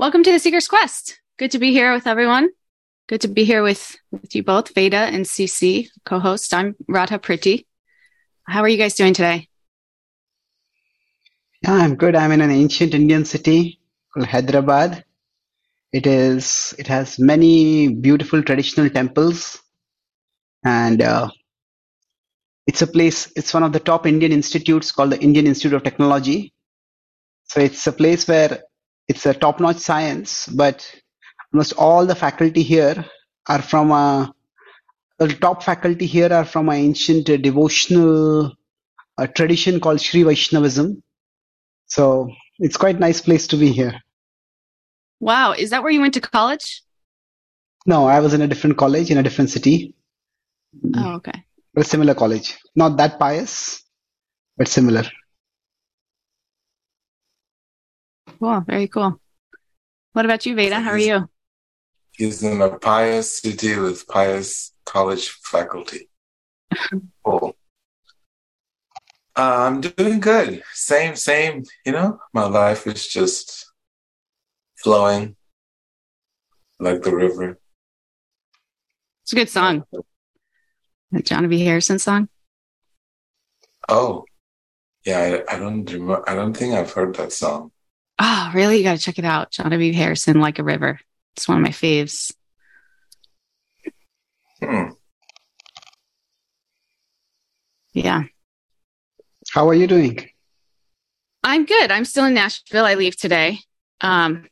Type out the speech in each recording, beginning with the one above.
Welcome to the Seeker's Quest. Good to be here with everyone. Good to be here with, with you both, Veda and CC, co-host. I'm Radha Priti. How are you guys doing today? I'm good. I'm in an ancient Indian city called Hyderabad. It is. It has many beautiful traditional temples, and uh, it's a place. It's one of the top Indian institutes called the Indian Institute of Technology. So it's a place where it's a top-notch science, but almost all the faculty here are from a the top faculty here are from an ancient uh, devotional uh, tradition called Sri Vaishnavism. So it's quite a nice place to be here. Wow. Is that where you went to college? No, I was in a different college in a different city. Oh, okay. But a similar college. Not that pious, but similar. Cool. Very cool. What about you, Veda? How are you? He's in a pious city with pious college faculty. cool. Uh, I'm doing good. Same, same. You know, my life is just flowing like the river. It's a good song. That Johnny B. Harrison song. Oh, yeah. I, I don't remember. I don't think I've heard that song. Oh, really? You got to check it out. Johnny B. Harrison, Like a River. It's one of my faves. Hmm. Yeah. How are you doing? I'm good. I'm still in Nashville. I leave today. Um,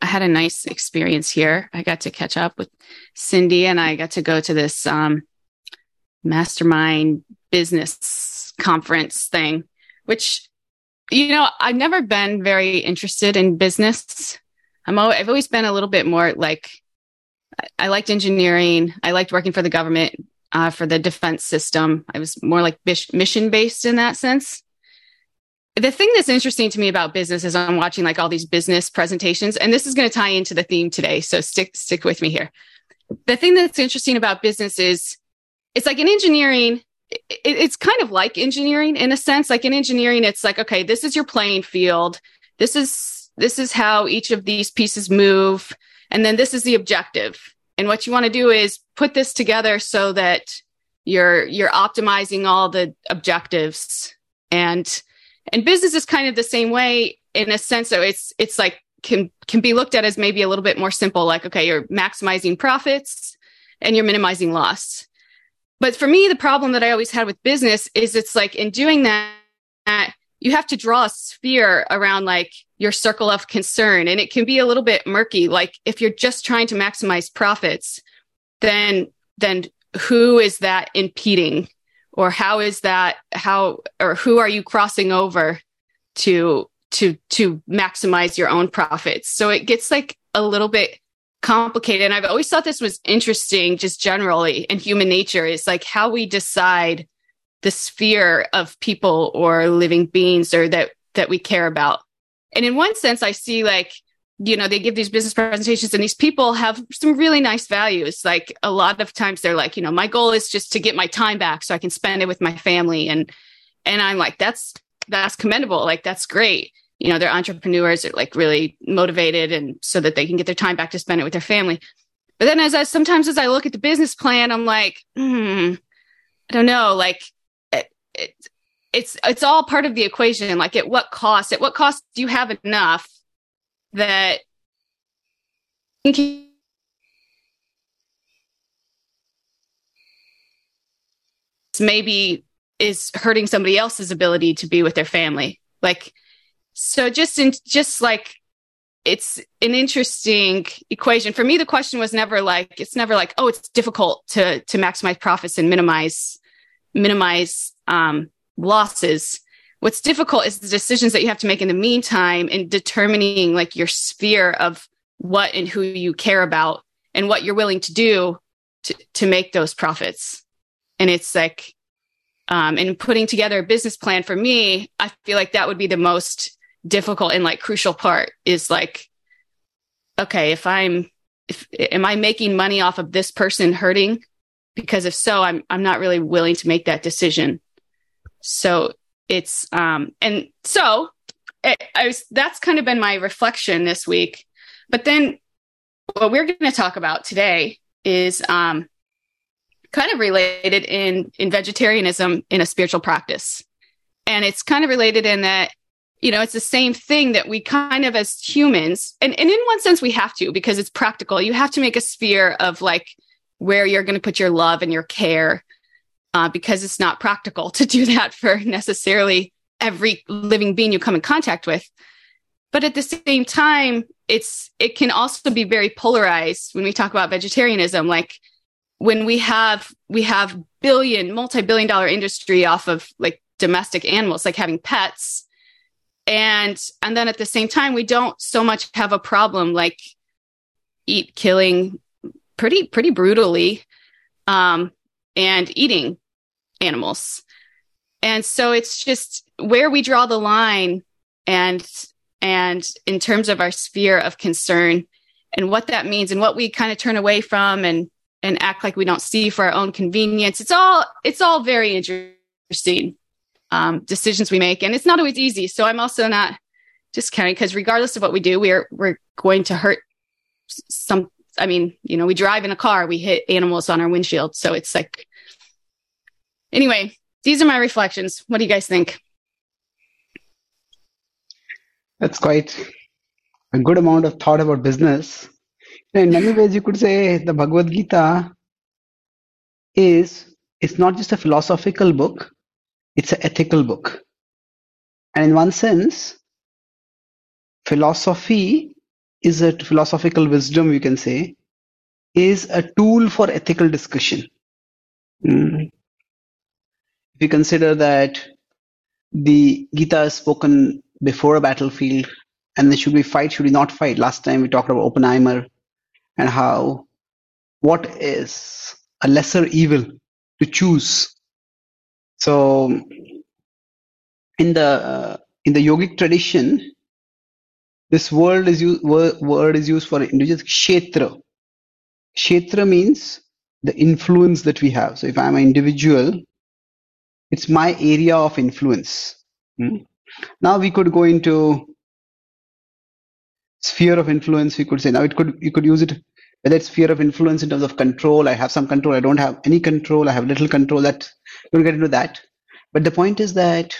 I had a nice experience here. I got to catch up with Cindy and I got to go to this um, mastermind business conference thing, which, you know, I've never been very interested in business. I'm always, I've always been a little bit more like I liked engineering. I liked working for the government, uh, for the defense system. I was more like mission based in that sense. The thing that's interesting to me about business is I'm watching like all these business presentations, and this is going to tie into the theme today. So stick stick with me here. The thing that's interesting about business is it's like in engineering, it, it's kind of like engineering in a sense. Like in engineering, it's like okay, this is your playing field. This is this is how each of these pieces move and then this is the objective. And what you want to do is put this together so that you're you're optimizing all the objectives and and business is kind of the same way in a sense so it's it's like can can be looked at as maybe a little bit more simple like okay you're maximizing profits and you're minimizing loss but for me the problem that i always had with business is it's like in doing that you have to draw a sphere around like your circle of concern. And it can be a little bit murky. Like if you're just trying to maximize profits then then who is that impeding? Or how is that how or who are you crossing over to to to maximize your own profits? So it gets like a little bit complicated and i've always thought this was interesting just generally in human nature is like how we decide the sphere of people or living beings or that that we care about and in one sense, I see like, you know, they give these business presentations and these people have some really nice values. Like a lot of times they're like, you know, my goal is just to get my time back so I can spend it with my family. And, and I'm like, that's, that's commendable. Like, that's great. You know, they're entrepreneurs, they're like really motivated and so that they can get their time back to spend it with their family. But then as I, sometimes as I look at the business plan, I'm like, hmm, I don't know, like, it, it, it's it's all part of the equation like at what cost at what cost do you have enough that maybe is hurting somebody else's ability to be with their family like so just in just like it's an interesting equation. For me the question was never like it's never like oh it's difficult to to maximize profits and minimize minimize um losses. What's difficult is the decisions that you have to make in the meantime in determining like your sphere of what and who you care about and what you're willing to do to, to make those profits. And it's like um, and putting together a business plan for me i feel like that would be the most difficult and like crucial part is like okay if i'm if am i making money off of this person hurting? Because if so i'm i'm not really willing to make that decision. So it's um and so it, I was that's kind of been my reflection this week. But then what we're going to talk about today is um, kind of related in in vegetarianism in a spiritual practice, and it's kind of related in that you know it's the same thing that we kind of as humans, and and in one sense we have to because it's practical. You have to make a sphere of like where you're going to put your love and your care, uh, because it's not practical to do that for necessarily every living being you come in contact with. But at the same time, it's it can also be very polarized when we talk about vegetarianism like when we have we have billion multi-billion dollar industry off of like domestic animals like having pets and and then at the same time we don't so much have a problem like eat killing pretty pretty brutally um and eating animals. And so it's just where we draw the line and and in terms of our sphere of concern and what that means and what we kind of turn away from and and act like we don't see for our own convenience it's all it's all very interesting um, decisions we make. And it's not always easy. So i'm also not discounting because regardless of what we do we're we're going to hurt some i mean you know we drive in a car we hit animals on our windshield. So it's like anyway these are my reflections. What do you guys think? That's quite a good amount of thought about business. In many ways, you could say the Bhagavad Gita is it's not just a philosophical book, it's an ethical book. And in one sense, philosophy is a philosophical wisdom, you can say, is a tool for ethical discussion. Mm. If you consider that the Gita is spoken before a battlefield and then should we fight should we not fight last time we talked about oppenheimer and how what is a lesser evil to choose so in the uh, in the yogic tradition this word is used word, is used for individual kshetra kshetra means the influence that we have so if i'm an individual it's my area of influence hmm? Now we could go into sphere of influence. We could say now it could you could use it whether it's sphere of influence in terms of control. I have some control. I don't have any control. I have little control. That we'll get into that. But the point is that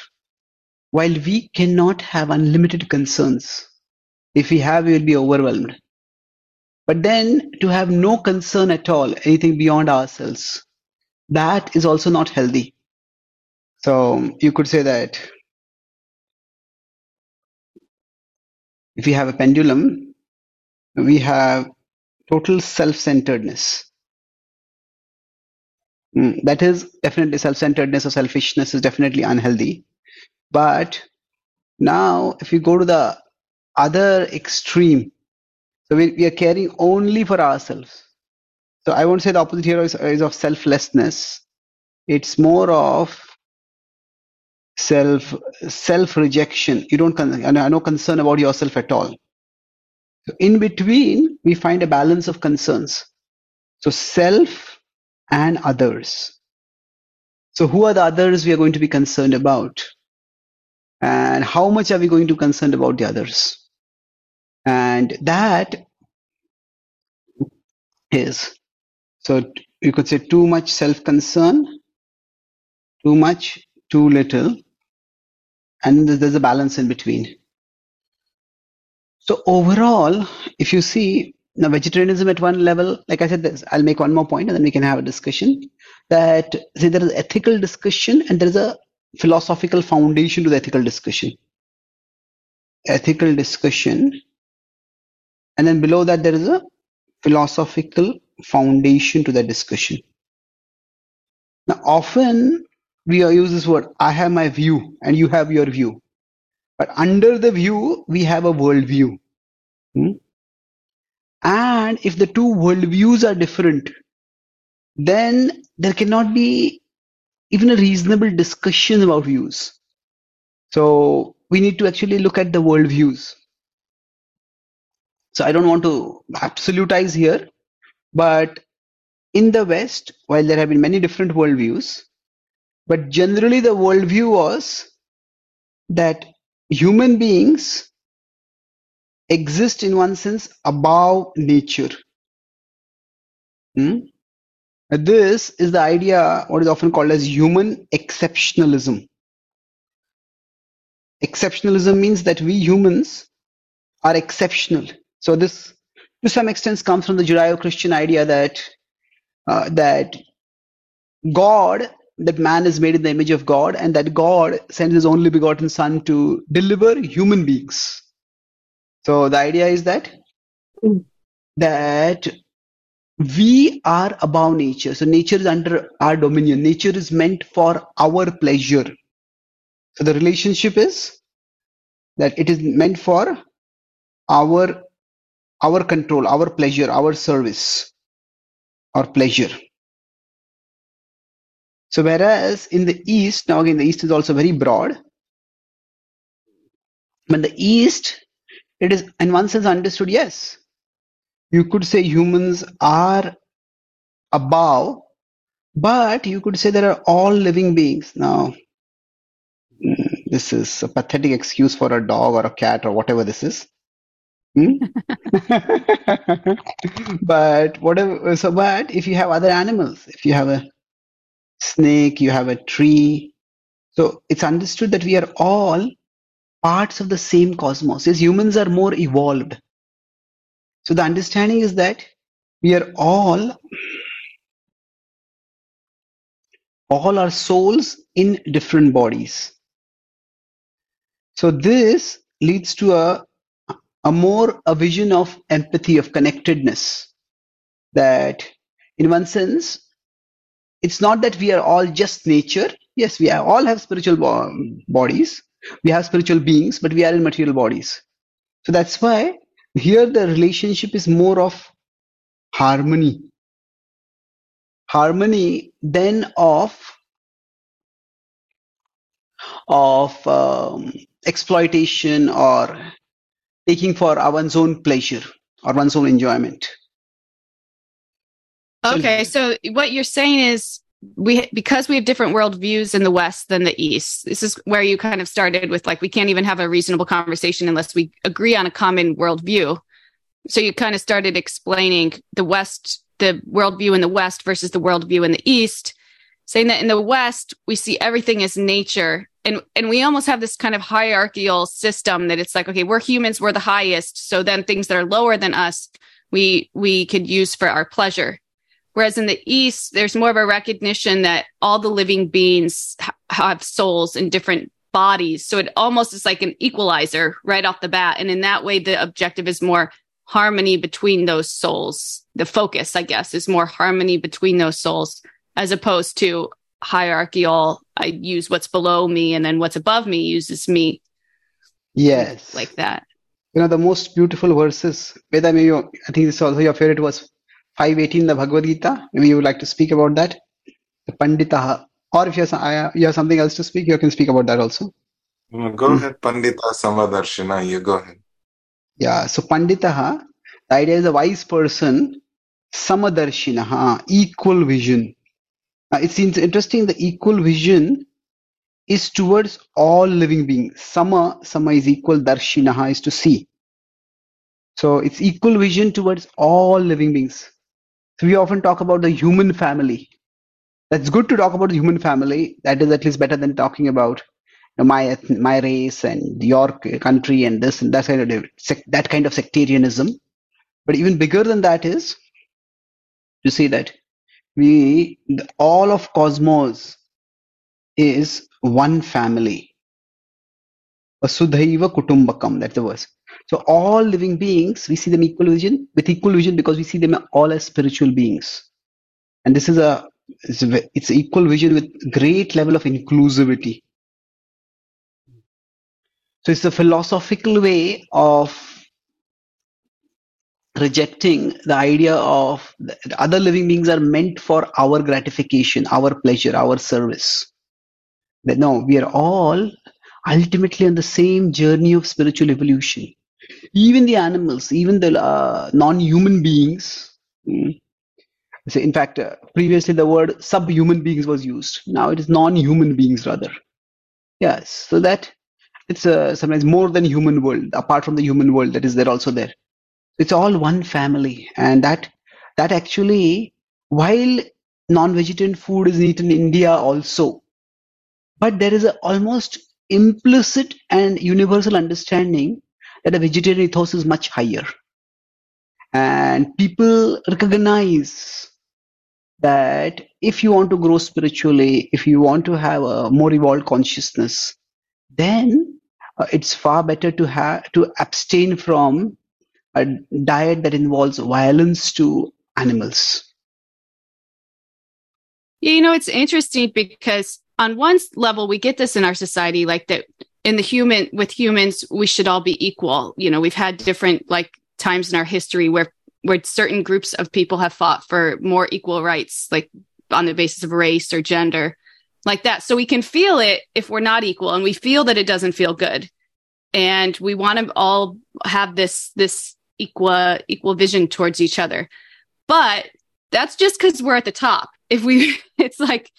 while we cannot have unlimited concerns, if we have, we will be overwhelmed. But then to have no concern at all, anything beyond ourselves, that is also not healthy. So you could say that if we have a pendulum, we have total self-centeredness. Mm, that is definitely self-centeredness or selfishness is definitely unhealthy. But now, if we go to the other extreme, so we, we are caring only for ourselves. So I won't say the opposite here is, is of selflessness. It's more of self self rejection you don't con- no concern about yourself at all so in between we find a balance of concerns so self and others. So who are the others we are going to be concerned about? And how much are we going to concerned about the others? And that is so you could say too much self concern too much too little, and there's a balance in between. So overall, if you see now vegetarianism at one level, like I said, this, I'll make one more point and then we can have a discussion. That see, there is ethical discussion and there is a philosophical foundation to the ethical discussion. Ethical discussion, and then below that there is a philosophical foundation to that discussion. Now, often we use this word i have my view and you have your view but under the view we have a worldview hmm? And if the two worldviews are different then there cannot be even a reasonable discussion about views. So we need to actually look at the worldviews. So i don't want to absolutize here but in the west while there have been many different worldviews but generally, the worldview was that human beings exist in one sense above nature. Hmm? This is the idea, what is often called as human exceptionalism. Exceptionalism means that we humans are exceptional. So this, to some extent, comes from the Judeo-Christian idea that uh, that God, that man is made in the image of God, and that God sends His only begotten Son to deliver human beings. So the idea is that hmm. that we are above nature. So nature is under our dominion. Nature is meant for our pleasure. So the relationship is that it is meant for our our control, our pleasure, our service, our pleasure. So whereas in the East, now again the East is also very broad. But the East, it is in one sense understood, yes. You could say humans are above, but you could say there are all living beings. Now, mm, this is a pathetic excuse for a dog or a cat or whatever this is. Hmm? but whatever, so but if you have other animals, if you have a snake, you have a tree, so it's understood that we are all parts of the same cosmos. As humans are more evolved. So the understanding is that we are all all our souls in different bodies. So this leads to a a more a vision of empathy of connectedness that in one sense it's not that we are all just nature yes we all have spiritual bo- bodies we have spiritual beings but we are in material bodies so that's why here the relationship is more of harmony harmony then of of um, exploitation or taking for one's own pleasure or one's own enjoyment. Okay, so what you're saying is we because we have different worldviews in the West than the East. This is where you kind of started with like we can't even have a reasonable conversation unless we agree on a common worldview. So you kind of started explaining the West, the worldview in the West versus the worldview in the East, saying that in the West we see everything as nature, and and we almost have this kind of hierarchical system that it's like okay, we're humans, we're the highest, so then things that are lower than us we we could use for our pleasure. Whereas in the East, there's more of a recognition that all the living beings ha- have souls in different bodies. So it almost is like an equalizer right off the bat. And in that way, the objective is more harmony between those souls. The focus, I guess, is more harmony between those souls as opposed to hierarchical. I use what's below me and then what's above me uses me Yes. like that. you know the most beautiful verses. Veda, maybe I think this is also your favorite was 518, the Bhagavad Gita. Maybe you would like to speak about that. The Panditaha. Or if you have, uh, you have something else to speak, you can speak about that also. Mm, Go ahead, Pandita Samadarshina. You go ahead. Yeah. So Panditaha, the idea is a wise person, Samadarshinaha, equal vision. Uh, it seems interesting. The equal vision is towards all living beings. Sama, sama is equal. Darshinaha is to see. So it's equal vision towards all living beings. We often talk about the human family. That's good to talk about the human family. That is at least better than talking about you know, my my race and your country and this and that kind of that kind of sectarianism. But even bigger than that is to see that we all of cosmos is one family. Vasudhaiva Kutumbakam, that's the verse. So all living beings, we see them equal vision with equal vision because we see them all as spiritual beings. And this is a it's, a, it's equal vision with great level of inclusivity. So it's a philosophical way of rejecting the idea of the the other living beings are meant for our gratification, our pleasure, our service. That no, we are all ultimately on the same journey of spiritual evolution. Even the animals, even the uh, non-human beings. mm, so in fact, uh, previously the word subhuman beings was used. Now it is non-human beings rather. Yes, so that it's uh, sometimes more than human world apart from the human world that is there also there it's all one family and that that actually while non-vegetarian food is eaten in india also but there is a almost implicit and universal understanding that a vegetarian ethos is much higher and people recognize that if you want to grow spiritually if you want to have a more evolved consciousness then uh, it's far better to have to abstain from a diet that involves violence to animals. Yeah, you know, it's interesting because on one level, we get this in our society, like that in the human, with humans, we should all be equal. You know, we've had different like times in our history where, where certain groups of people have fought for more equal rights, like on the basis of race or gender, like that. So we can feel it if we're not equal and we feel that it doesn't feel good. And we want to all have this, this equal equal vision towards each other but that's just because we're at the top if we it's like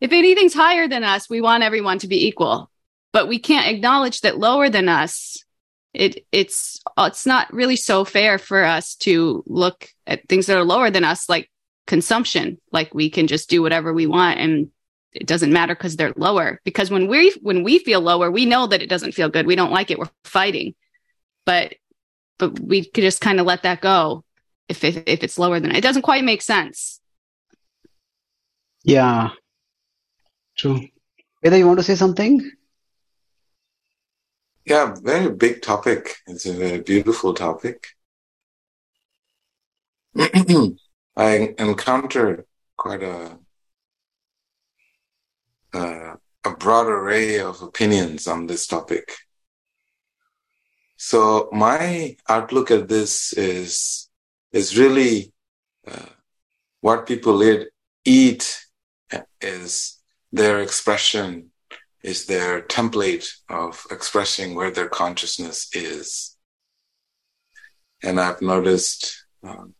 if anything's higher than us we want everyone to be equal but we can't acknowledge that lower than us it it's it's not really so fair for us to look at things that are lower than us like consumption like we can just do whatever we want and it doesn't matter because they're lower because when we when we feel lower we know that it doesn't feel good we don't like it we're fighting but but we could just kind of let that go if, if if it's lower than it doesn't quite make sense. Yeah, true. Whether you want to say something? Yeah, very big topic. It's a very beautiful topic. I encounter quite a uh, a broad array of opinions on this topic. So my outlook at this is is really uh, what people eat is their expression, is their template of expressing where their consciousness is. And I've noticed um,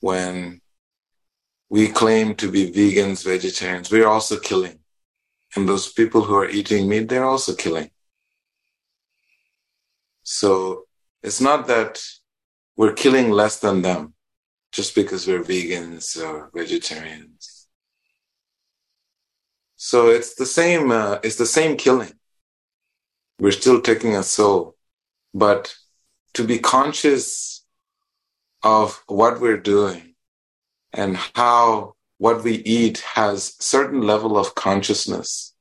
when we claim to be vegans, vegetarians, we're also killing. And those people who are eating meat, they're also killing. So it's not that we're killing less than them just because we're vegans or vegetarians. So it's the same, uh, it's the same killing. We're still taking a soul, but to be conscious of what we're doing and how what we eat has certain level of consciousness.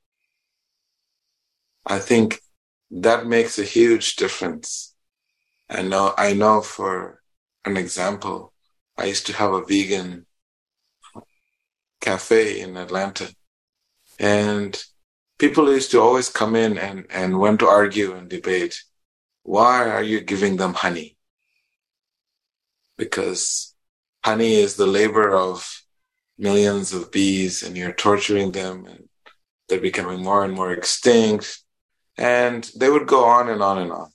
I think that makes a huge difference. I know, I know for an example, I used to have a vegan cafe in Atlanta and people used to always come in and, and want to argue and debate. Why are you giving them honey? Because honey is the labor of millions of bees and you're torturing them and they're becoming more and more extinct and they would go on and on and on.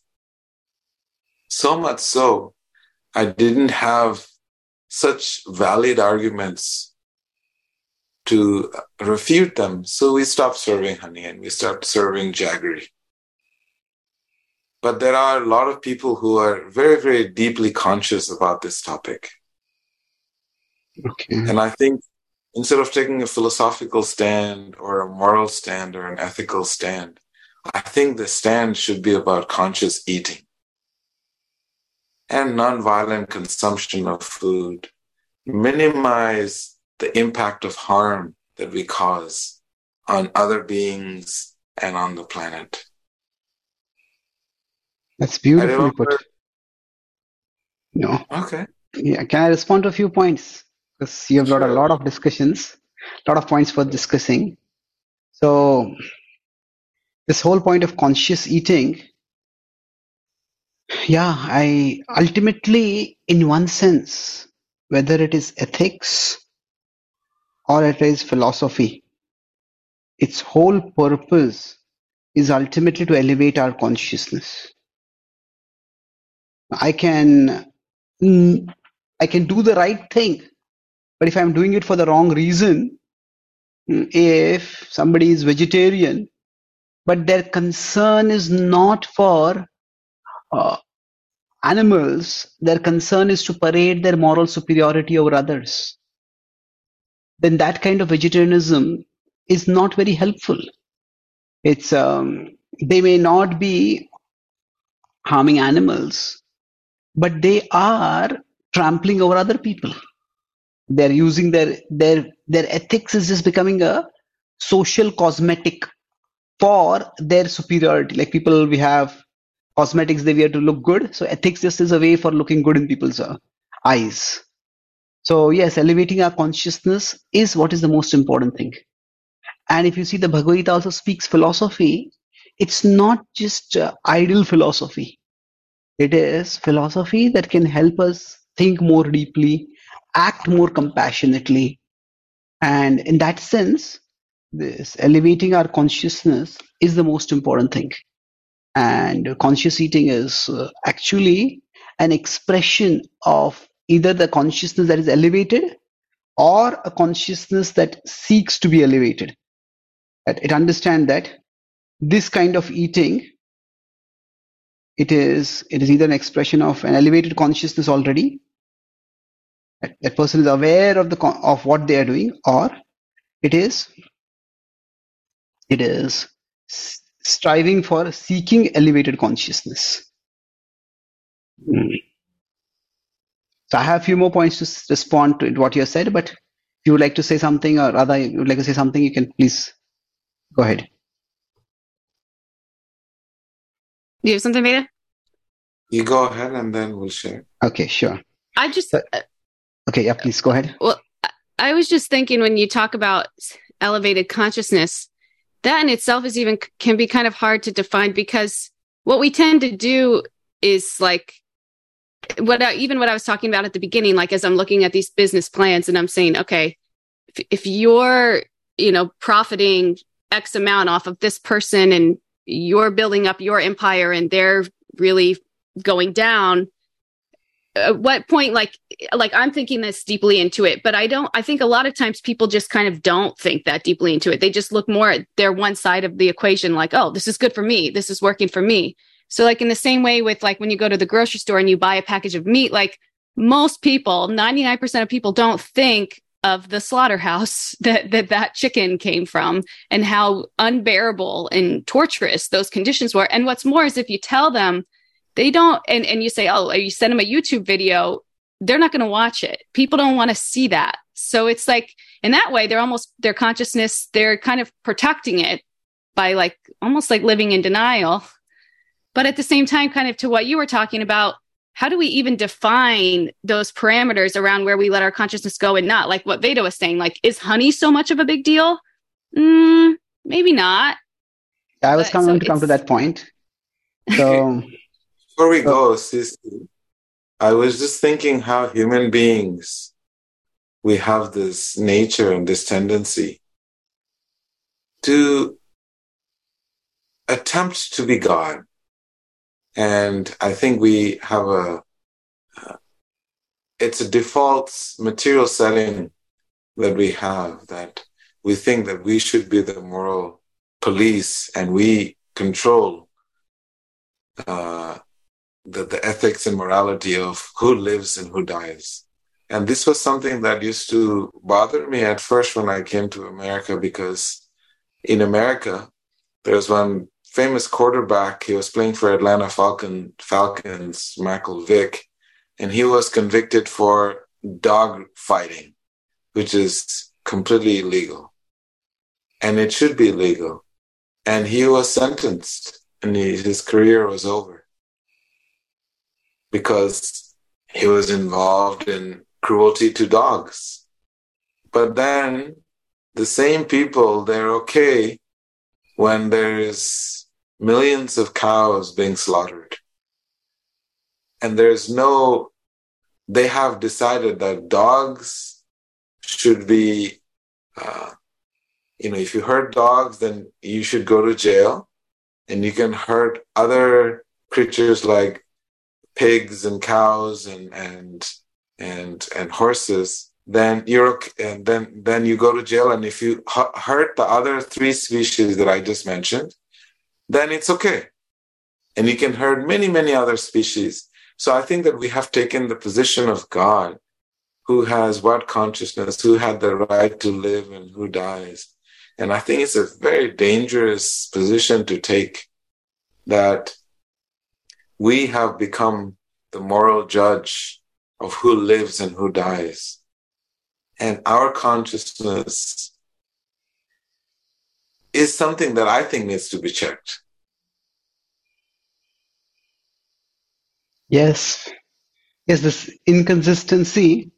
So much so, I didn't have such valid arguments to refute them. So we stopped serving honey and we started serving jaggery. But there are a lot of people who are very, very deeply conscious about this topic. Okay. And I think instead of taking a philosophical stand or a moral stand or an ethical stand, I think the stand should be about conscious eating and nonviolent consumption of food. Minimize the impact of harm that we cause on other beings and on the planet. That's beautifully put. No. Okay. Yeah. Can I respond to a few points? Because you've got a lot of discussions, a lot of points for discussing. So this whole point of conscious eating yeah i ultimately in one sense whether it is ethics or it is philosophy. Its whole purpose is ultimately to elevate our consciousness. I can mm, i can do the right thing but if i'm doing it for the wrong reason mm, if somebody is vegetarian but their concern is not for uh, animals, their concern is to parade their moral superiority over others, then that kind of vegetarianism is not very helpful. It's um, they may not be harming animals, but they are trampling over other people. They're using their their their ethics is just becoming a social cosmetic for their superiority. Like people, we have cosmetics they wear to look good. So ethics just is a way for looking good in people's uh, eyes. So yes, elevating our consciousness is what is the most important thing. And if you see the Bhagavad Gita also speaks philosophy, it's not just uh, idle philosophy. It is philosophy that can help us think more deeply, act more compassionately. And in that sense, this elevating our consciousness is the most important thing. And conscious eating is uh, actually an expression of either the consciousness that is elevated or a consciousness that seeks to be elevated. It understands that this kind of eating it is it is either an expression of an elevated consciousness already that, that person is aware of the of what they are doing or it is it is striving for seeking elevated consciousness hmm. So i have a few more points to respond to what you said but if you would like to say something or rather you would like to say something you can please go ahead Do you have something, Veda? You go ahead and then we'll share. Okay, sure. I just. Uh, okay, yeah, please go ahead. Well, I was just thinking when you talk about elevated consciousness, that in itself is even can be kind of hard to define because what we tend to do is like what I, even what I was talking about at the beginning, like as I'm looking at these business plans and I'm saying, okay, if, if you're, you know, profiting X amount off of this person and you're building up your empire and they're really going down at what point like like i'm thinking this deeply into it but i don't i think a lot of times people just kind of don't think that deeply into it. They just look more at their one side of the equation like oh this is good for me. This is working for me so like in the same way with like when you go to the grocery store and you buy a package of meat like most people 99% of people don't think of the slaughterhouse that, that that chicken came from and how unbearable and torturous those conditions were. And what's more is if you tell them they don't, and, and you say, oh, you send them a YouTube video, they're not going to watch it. People don't want to see that. So it's like in that way, they're almost their consciousness, they're kind of protecting it by like almost like living in denial. But at the same time, kind of to what you were talking about, how do we even define those parameters around where we let our consciousness go and not? Like what Veda was saying, like, is honey so much of a big deal? Mm, maybe not. I was coming so to come to that point. So before we go, sis, I was just thinking how human beings we have this nature and this tendency to attempt to be God and I think we have a, uh, it's a default material setting that we have that we think that we should be the moral police and we control uh, the, the ethics and morality of who lives and who dies. And this was something that used to bother me at first when I came to America because in America, there's one famous quarterback. He was playing for Atlanta Falcon Falcons, Michael Vick, and he was convicted for dog fighting, which is completely illegal, and it should be legal. And he was sentenced, and he, his career was over because he was involved in cruelty to dogs. But then the same people, they're okay when there is millions of cows being slaughtered. And there's no, they have decided that dogs should be, uh, you know, if you hurt dogs, then you should go to jail. And you can hurt other creatures like pigs and cows and, and, and, and horses. Then you're and then then you go to jail. And if you hurt the other three species that i just mentioned then it's okay. And you can hurt many, many other species. So I think that we have taken the position of God, who has what consciousness, who had the right to live and who dies. And I think it's a very dangerous position to take that we have become the moral judge of who lives and who dies. And our consciousness is something that I think needs to be checked. Yes. Yes, this inconsistency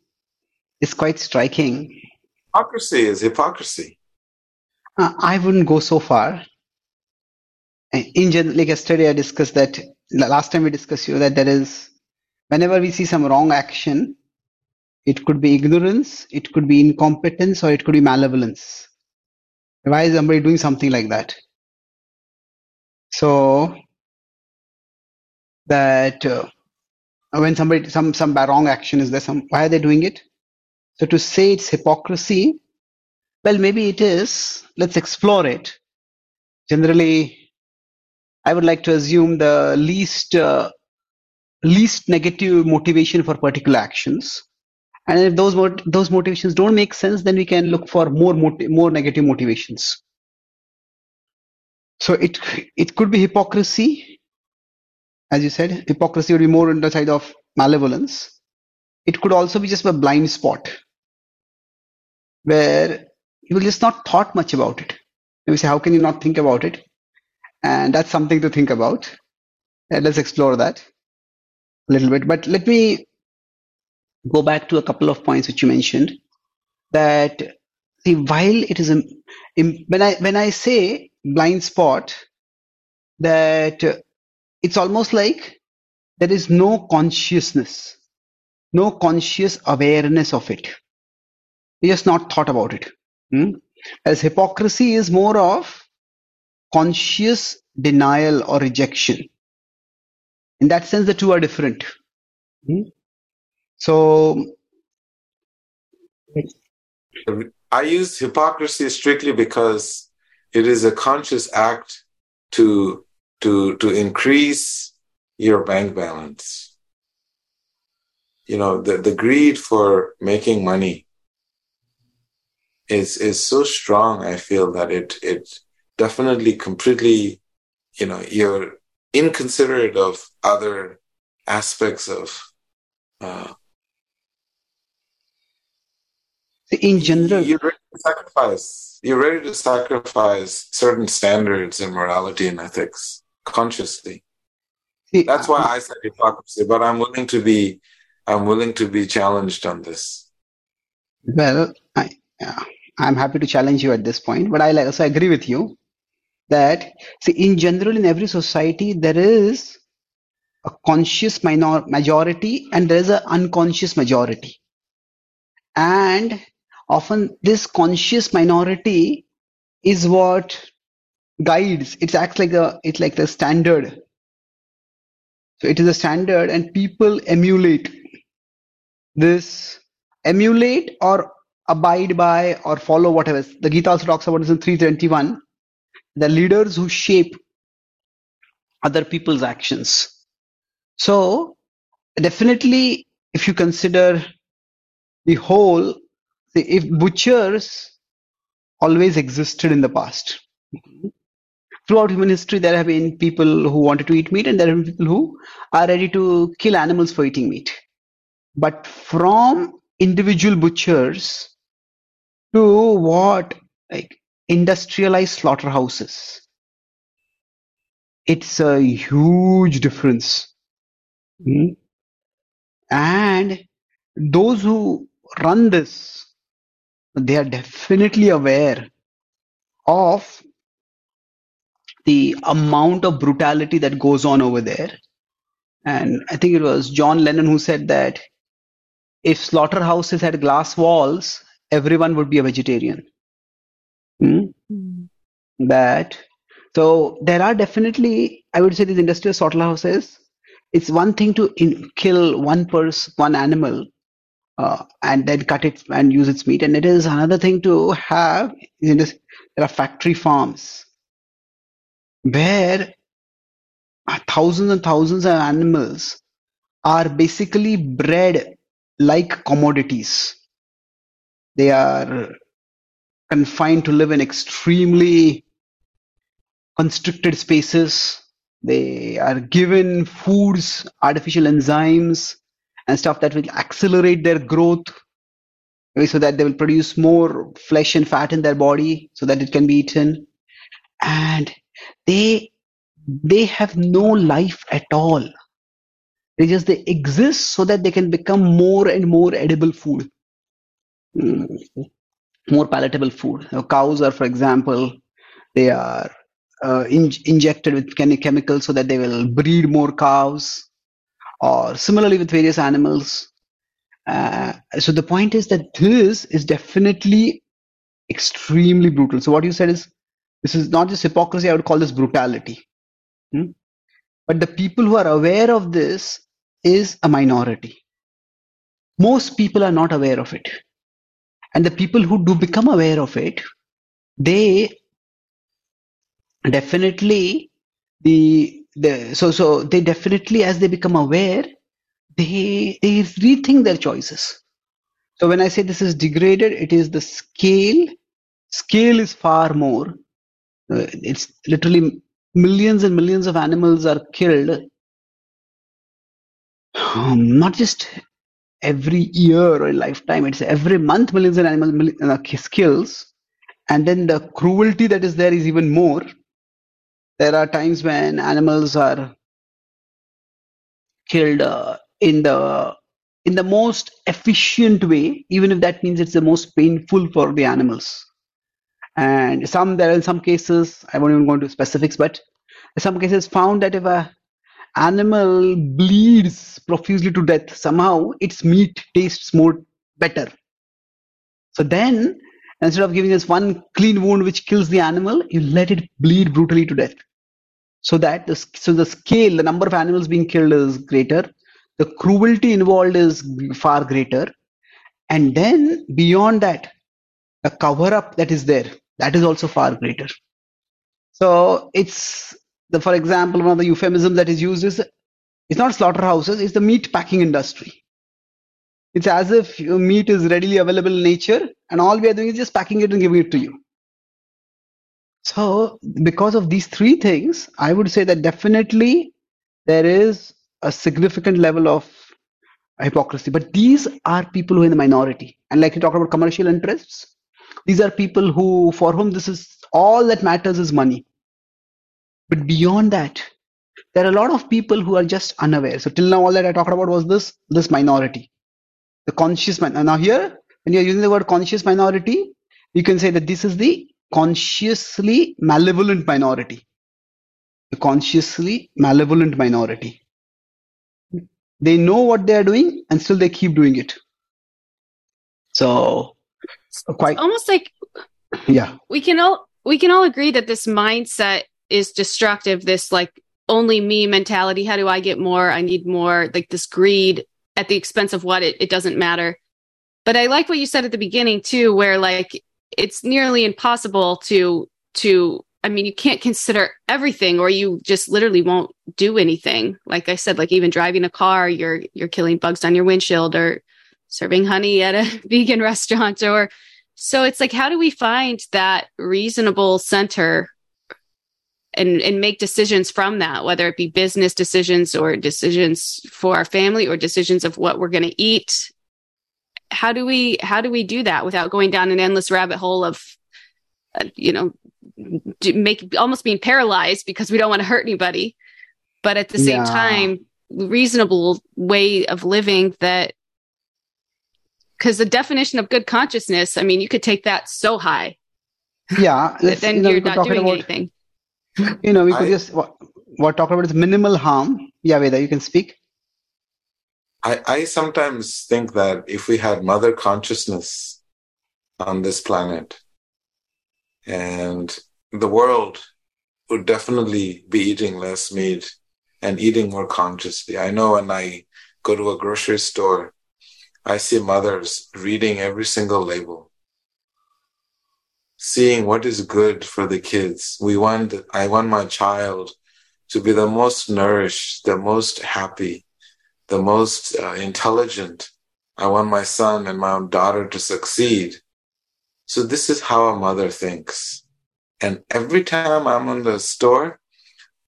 is quite striking. Hypocrisy is hypocrisy. Uh, I wouldn't go so far. In general, like yesterday, I discussed that last time we discussed you that there is whenever we see some wrong action, it could be ignorance, it could be incompetence, or it could be malevolence. Why is somebody doing something like that? So that uh, when somebody some some wrong action is there, some why are they doing it? So to say it's hypocrisy, well, maybe it is. Let's explore it. Generally, I would like to assume the least uh, least negative motivation for particular actions. And if those mot- those motivations don't make sense, then we can look for more more negative motivations. So it it could be hypocrisy, as you said. Hypocrisy would be more on the side of malevolence. It could also be just a blind spot, where you just not thought much about it. We say, how can you not think about it? And that's something to think about. And let's explore that a little bit. But let me go back to a couple of points which you mentioned. That see, while it is in, when I when I say blind spot, that it's almost like there is no consciousness, no conscious awareness of it. You just not thought about it. Hmm? As hypocrisy is more of conscious denial or rejection. In that sense, the two are different. Hmm? So, I use hypocrisy strictly because it is a conscious act to to to increase your bank balance. You know, the, the greed for making money is is so strong, I feel that it it definitely completely, you know, you're inconsiderate of other aspects of uh, in general, you're ready to sacrifice. You're ready to sacrifice certain standards in morality and ethics consciously. see, That's uh, why I said hypocrisy, but I'm willing to be, I'm willing to be challenged on this. Well, I, yeah, I'm happy to challenge you at this point, but I also agree with you that, see, in general, in every society, there is a conscious minor majority and there is an unconscious majority. And often this conscious minority is what guides. It acts like a, it's like the standard. So it is a standard and people emulate this, emulate or abide by or follow whatever. The Gita also talks about this in 321. The leaders who shape other people's actions. So definitely, if you consider the whole, if butchers always existed in the past. Throughout human history, there have been people who wanted to eat meat, and there have been people who are ready to kill animals for eating meat. But from individual butchers to what like industrialized slaughterhouses, it's a huge difference. Hmm? And those who run this, they are definitely aware of the amount of brutality that goes on over there. And I think it was John Lennon who said that if slaughterhouses had glass walls, everyone would be a vegetarian. Hmm? That so there are definitely, I would say, these industrial slaughterhouses. It's one thing to in, kill one person, one animal, uh, and then cut it and use its meat, and it is another thing to have. In this, there are factory farms where thousands and thousands of animals are basically bred like commodities. They are confined to live in extremely constricted spaces. They are given foods, artificial enzymes, and stuff that will accelerate their growth so that they will produce more flesh and fat in their body so that it can be eaten. And they they have no life at all. They just they exist so that they can become more and more edible food, mm, more palatable food. Cows are, for example, they are uh, in, injected with chemicals so that they will breed more cows, or similarly with various animals. Uh, so the point is that this is definitely extremely brutal. So what you said is this is not just hypocrisy. I would call this brutality. Hmm? But the people who are aware of this is a minority. Most people are not aware of it. And the people who do become aware of it, they definitely the, so so they definitely as they become aware, they they rethink their choices. So when I say this is degraded, it is the scale. Scale is far more. Uh, it's literally millions and millions of animals are killed um, not just every year or lifetime it's every month millions of animals uh, kills and then the cruelty that is there is even more there are times when animals are killed uh, in the in the most efficient way even if that means it's the most painful for the animals. And some there are in some cases i won't even go into specifics but in some cases found that if a animal bleeds profusely to death somehow its meat tastes more better. So then instead of giving us one clean wound which kills the animal you let it bleed brutally to death so that the, so the scale the number of animals being killed is greater the cruelty involved is far greater and then beyond that the cover up that is there that is also far greater. So it's the, for example, one of the euphemisms that is used is it's not slaughterhouses, it's the meat packing industry. It's as if meat is readily available in nature, and all we are doing is just packing it and giving it to you. So, because of these three things, I would say that definitely there is a significant level of hypocrisy. But these are people who are in the minority. And like you talked about commercial interests, these are people who, for whom this is all that matters is money. But beyond that, there are a lot of people who are just unaware. So till now, all that I talked about was this this minority, the conscious man. Now here, when you're using the word conscious minority, you can say that this is the consciously malevolent minority. The consciously malevolent minority. They know what they are doing, and still they keep doing it. So quite it's almost like yeah we can all we can all agree that this mindset is destructive this like only me mentality how do i get more i need more like this greed at the expense of what it, it doesn't matter. But i like what you said at the beginning too where like it's nearly impossible to to i mean you can't consider everything or you just literally won't do anything. Like i said like even driving a car you're you're killing bugs on your windshield or serving honey at a vegan restaurant or so it's like how do we find that reasonable center and and make decisions from that whether it be business decisions or decisions for our family or decisions of what we're going to eat how do we how do we do that without going down an endless rabbit hole of uh, you know make almost being paralyzed because we don't want to hurt anybody but at the same yeah. time reasonable way of living that because the definition of good consciousness, I mean, you could take that so high. Yeah. then you you're not doing about, anything. You know, we could I, just what, what talk about is minimal harm. Yeah, Veda, you can speak. I, I sometimes think that if we had mother consciousness on this planet and the world would definitely be eating less meat and eating more consciously. I know when I go to a grocery store, I see mothers reading every single label, seeing what is good for the kids. We want, I want my child to be the most nourished, the most happy, the most uh, intelligent. I want my son and my daughter to succeed. So this is how a mother thinks. And every time I'm in the store,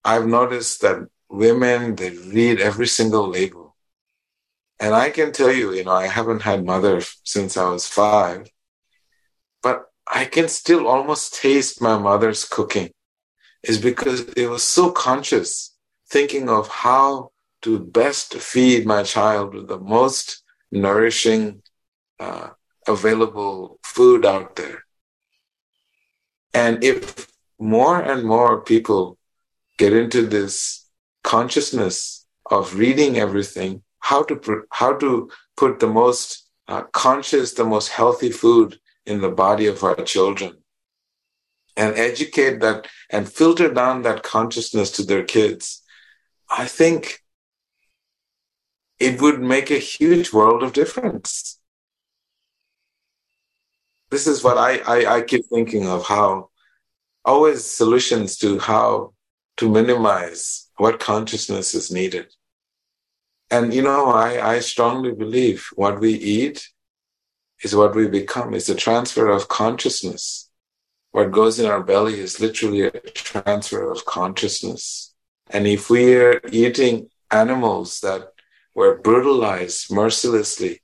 I've noticed that women, they read every single label. And I can tell you, you know, I haven't had mother since I was five, but I can still almost taste my mother's cooking is because it was so conscious thinking of how to best feed my child with the most nourishing uh, available food out there. And if more and more people get into this consciousness of reading everything, how to how to put the most uh, conscious, the most healthy food in the body of our children, and educate that and filter down that consciousness to their kids, I think it would make a huge world of difference. This is what I, I, I keep thinking of how always solutions to how to minimize what consciousness is needed. And you know, I, I strongly believe what we eat is what we become. It's a transfer of consciousness. What goes in our belly is literally a transfer of consciousness. And if we are eating animals that were brutalized mercilessly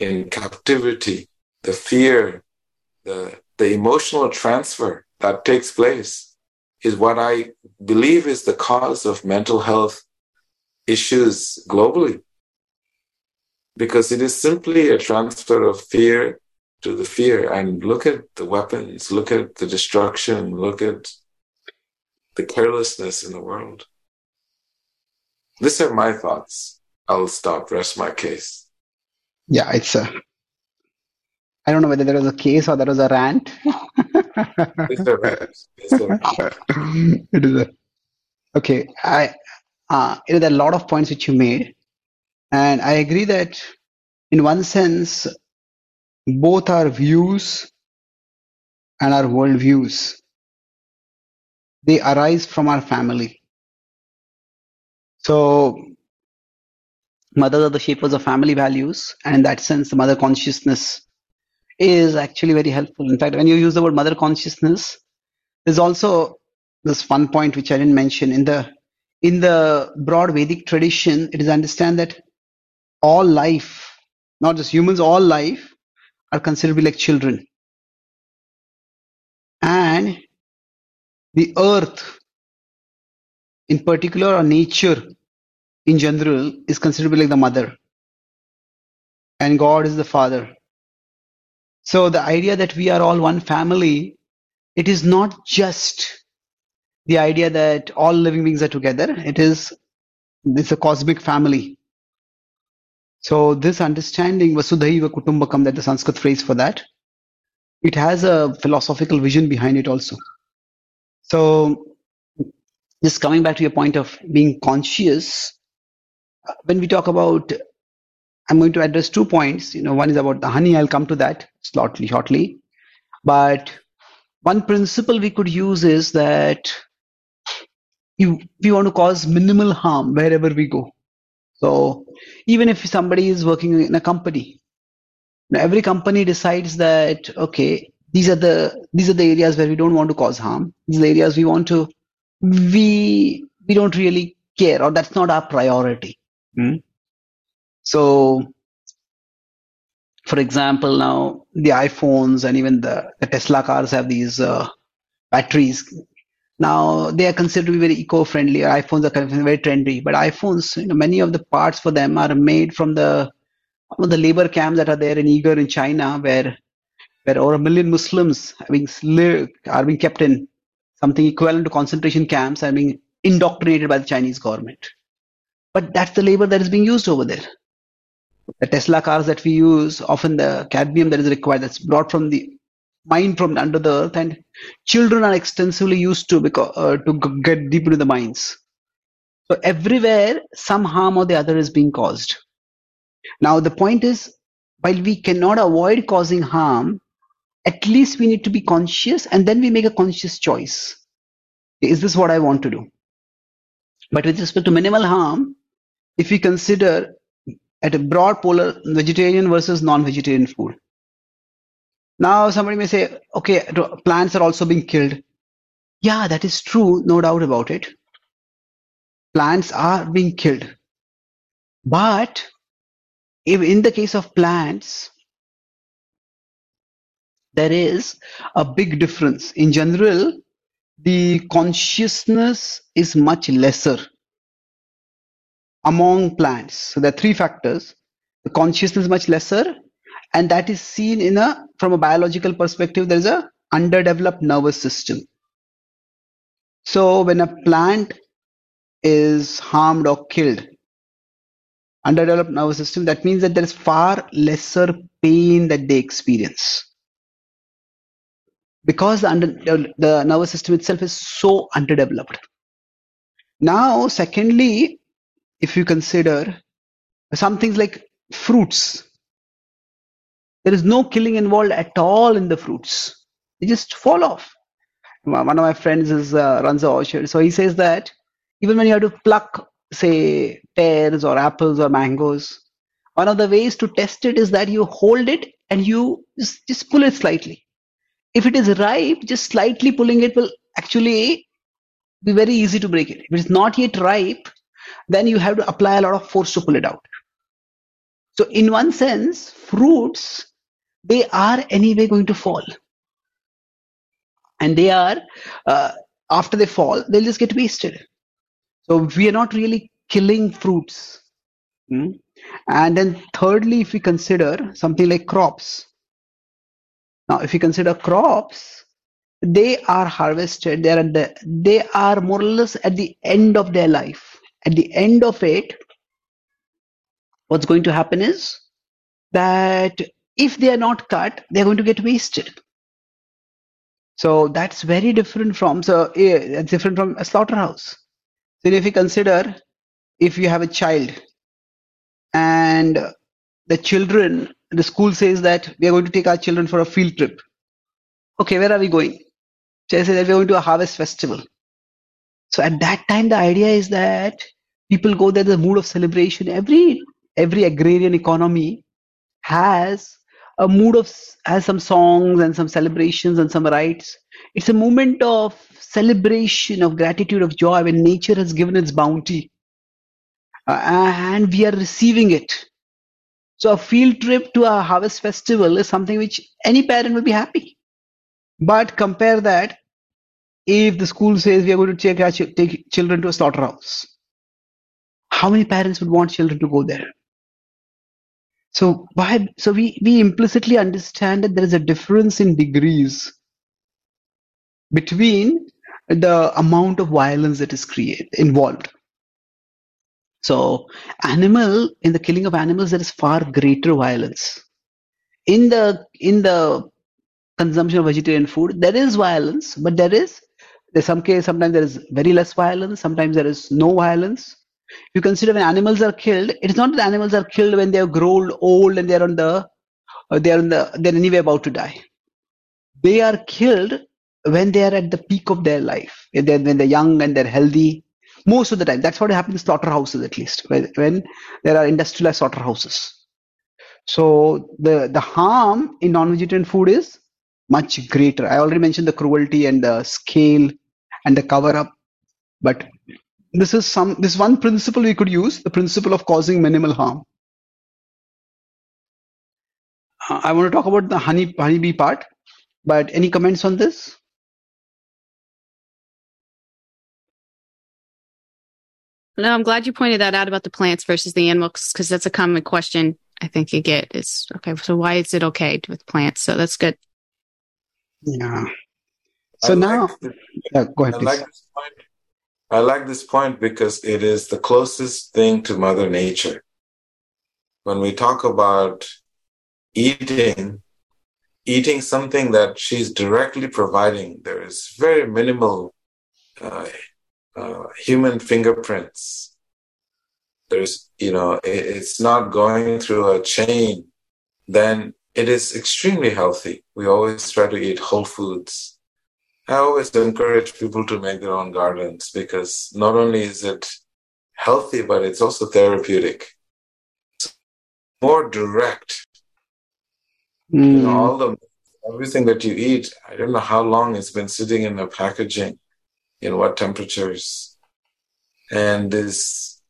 in captivity, the fear, the, the emotional transfer that takes place is what I believe is the cause of mental health issues globally. Because it is simply a transfer of fear to the fear. And look at the weapons, look at the destruction, look at the carelessness in the world. These are my thoughts. I'll stop, rest my case. Yeah, it's a. I don't know whether there was a case or there was a rant. it's a rant. It's a rant. it is a. Okay, I. Uh, there are a lot of points which you made, and I agree that, in one sense, both our views and our worldviews they arise from our family. So, mothers are the shapers of family values, and in that sense, the mother consciousness is actually very helpful. In fact, when you use the word mother consciousness, there's also this one point which I didn't mention in the in the broad Vedic tradition. It is understand that all life, not just humans, all life, are considered to be like children, and the earth, in particular, or nature in general, is considered to be like the mother, and God is the father. So the idea that we are all one family, it is not just the idea that all living beings are together. It is it's a cosmic family. So this understanding, Vasudhaiva Kutumbakam, that the Sanskrit phrase for that, it has a philosophical vision behind it also. So just coming back to your point of being conscious, when we talk about I'm going to address two points. You know, one is about the honey. I'll come to that shortly. Shortly, but one principle we could use is that you, we want to cause minimal harm wherever we go. So even if somebody is working in a company, every company decides that okay, these are the these are the areas where we don't want to cause harm. These are the areas we want to we we don't really care or that's not our priority. Hmm? So, for example, now the iPhones and even the, the Tesla cars have these uh, batteries. Now they are considered to be very eco-friendly. iPhones are very trendy, but iPhones, you know, many of the parts for them are made from the the labor camps that are there in Uyghur in China, where where over a million Muslims are being, are being kept in something equivalent to concentration camps, are being indoctrinated by the Chinese government. But that's the labor that is being used over there the Tesla cars that we use, often the cadmium that is required, that's brought from the mine from under the earth, and children are extensively used to because uh, to get deep into the mines. So everywhere, some harm or the other is being caused. Now the point is, while we cannot avoid causing harm, at least we need to be conscious and then we make a conscious choice. Is this what I want to do? But with respect to minimal harm, if we consider at a broad polar vegetarian versus non-vegetarian food. Now somebody may say, okay, plants are also being killed. Yeah, that is true, no doubt about it. Plants are being killed. But if in the case of plants, there is a big difference. In general, the consciousness is much lesser among plants. So there are three factors. The consciousness is much lesser, and that is seen in a from a biological perspective. There is a underdeveloped nervous system. So when a plant is harmed or killed, underdeveloped nervous system, that means that there is far lesser pain that they experience because the, under, the nervous system itself is so underdeveloped. Now, secondly, if you consider some things like fruits, there is no killing involved at all in the fruits. They just fall off. One of my friends is uh, runs a orchard, so he says that even when you have to pluck, say, pears or apples or mangoes, one of the ways to test it is that you hold it and you just, just pull it slightly if it is ripe, just slightly pulling it will actually be very easy to break it. If it's not yet ripe, then you have to apply a lot of force to pull it out. So in one sense, fruits, they are anyway going to fall. And they are, uh, after they fall, they'll just get wasted. So we are not really killing fruits. Hmm? And then thirdly, if we consider something like crops, now, if you consider crops, they are harvested. They are the, they are more or less at the end of their life. At the end of it, what's going to happen is that if they are not cut, they're going to get wasted. So that's very different from so eh, it's different from a slaughterhouse. So if you consider if you have a child and the children the school says that we are going to take our children for a field trip. Okay, where are we going? They say that we're going to a harvest festival. So at that time, the idea is that people go there, the mood of celebration. Every every agrarian economy has a mood of has some songs and some celebrations and some rites. It's a moment of celebration, of gratitude, of joy when nature has given its bounty, uh, and we are receiving it so a field trip to a harvest festival is something which any parent will be happy. But compare that if the school says we are going to take, our, take children to a slaughterhouse. How many parents would want children to go there? So why? So we we implicitly understand that there is a difference in degrees between the amount of violence that is created involved. So, animal in the killing of animals, there is far greater violence. In the in the consumption of vegetarian food, there is violence, but there is there's some case sometimes there is very less violence, sometimes there is no violence. You consider when animals are killed, it's not that animals are killed when they are grown old and they're on the uh, they're on the they're anyway about to die. They are killed when they are at the peak of their life, when they're, when they're young and they're healthy most of the time. That's what happens in slaughterhouses, at least, when there are industrialized slaughterhouses. So the, the harm in non-vegetarian food is much greater. I already mentioned the cruelty and the scale and the cover up, but this is some this one principle we could use, the principle of causing minimal harm. Uh, I want to talk about the honey honeybee part, but any comments on this? No, I'm glad you pointed that out about the plants versus the animals because that's a common question I think you get is okay, so why is it okay with plants? So that's good. Yeah. So I now, like yeah, go ahead. I like, this point. I like this point because it is the closest thing to Mother Nature. When we talk about eating, eating something that she's directly providing, there is very minimal uh, uh, human fingerprints. There's, you know, it, it's not going through a chain, then it is extremely healthy. We always try to eat whole foods. I always encourage people to make their own gardens because not only is it healthy, but it's also therapeutic. It's more direct. Mm. You know, hmm. all the everything that you eat, I don't know how long it's been sitting in the packaging, in what temperatures, and this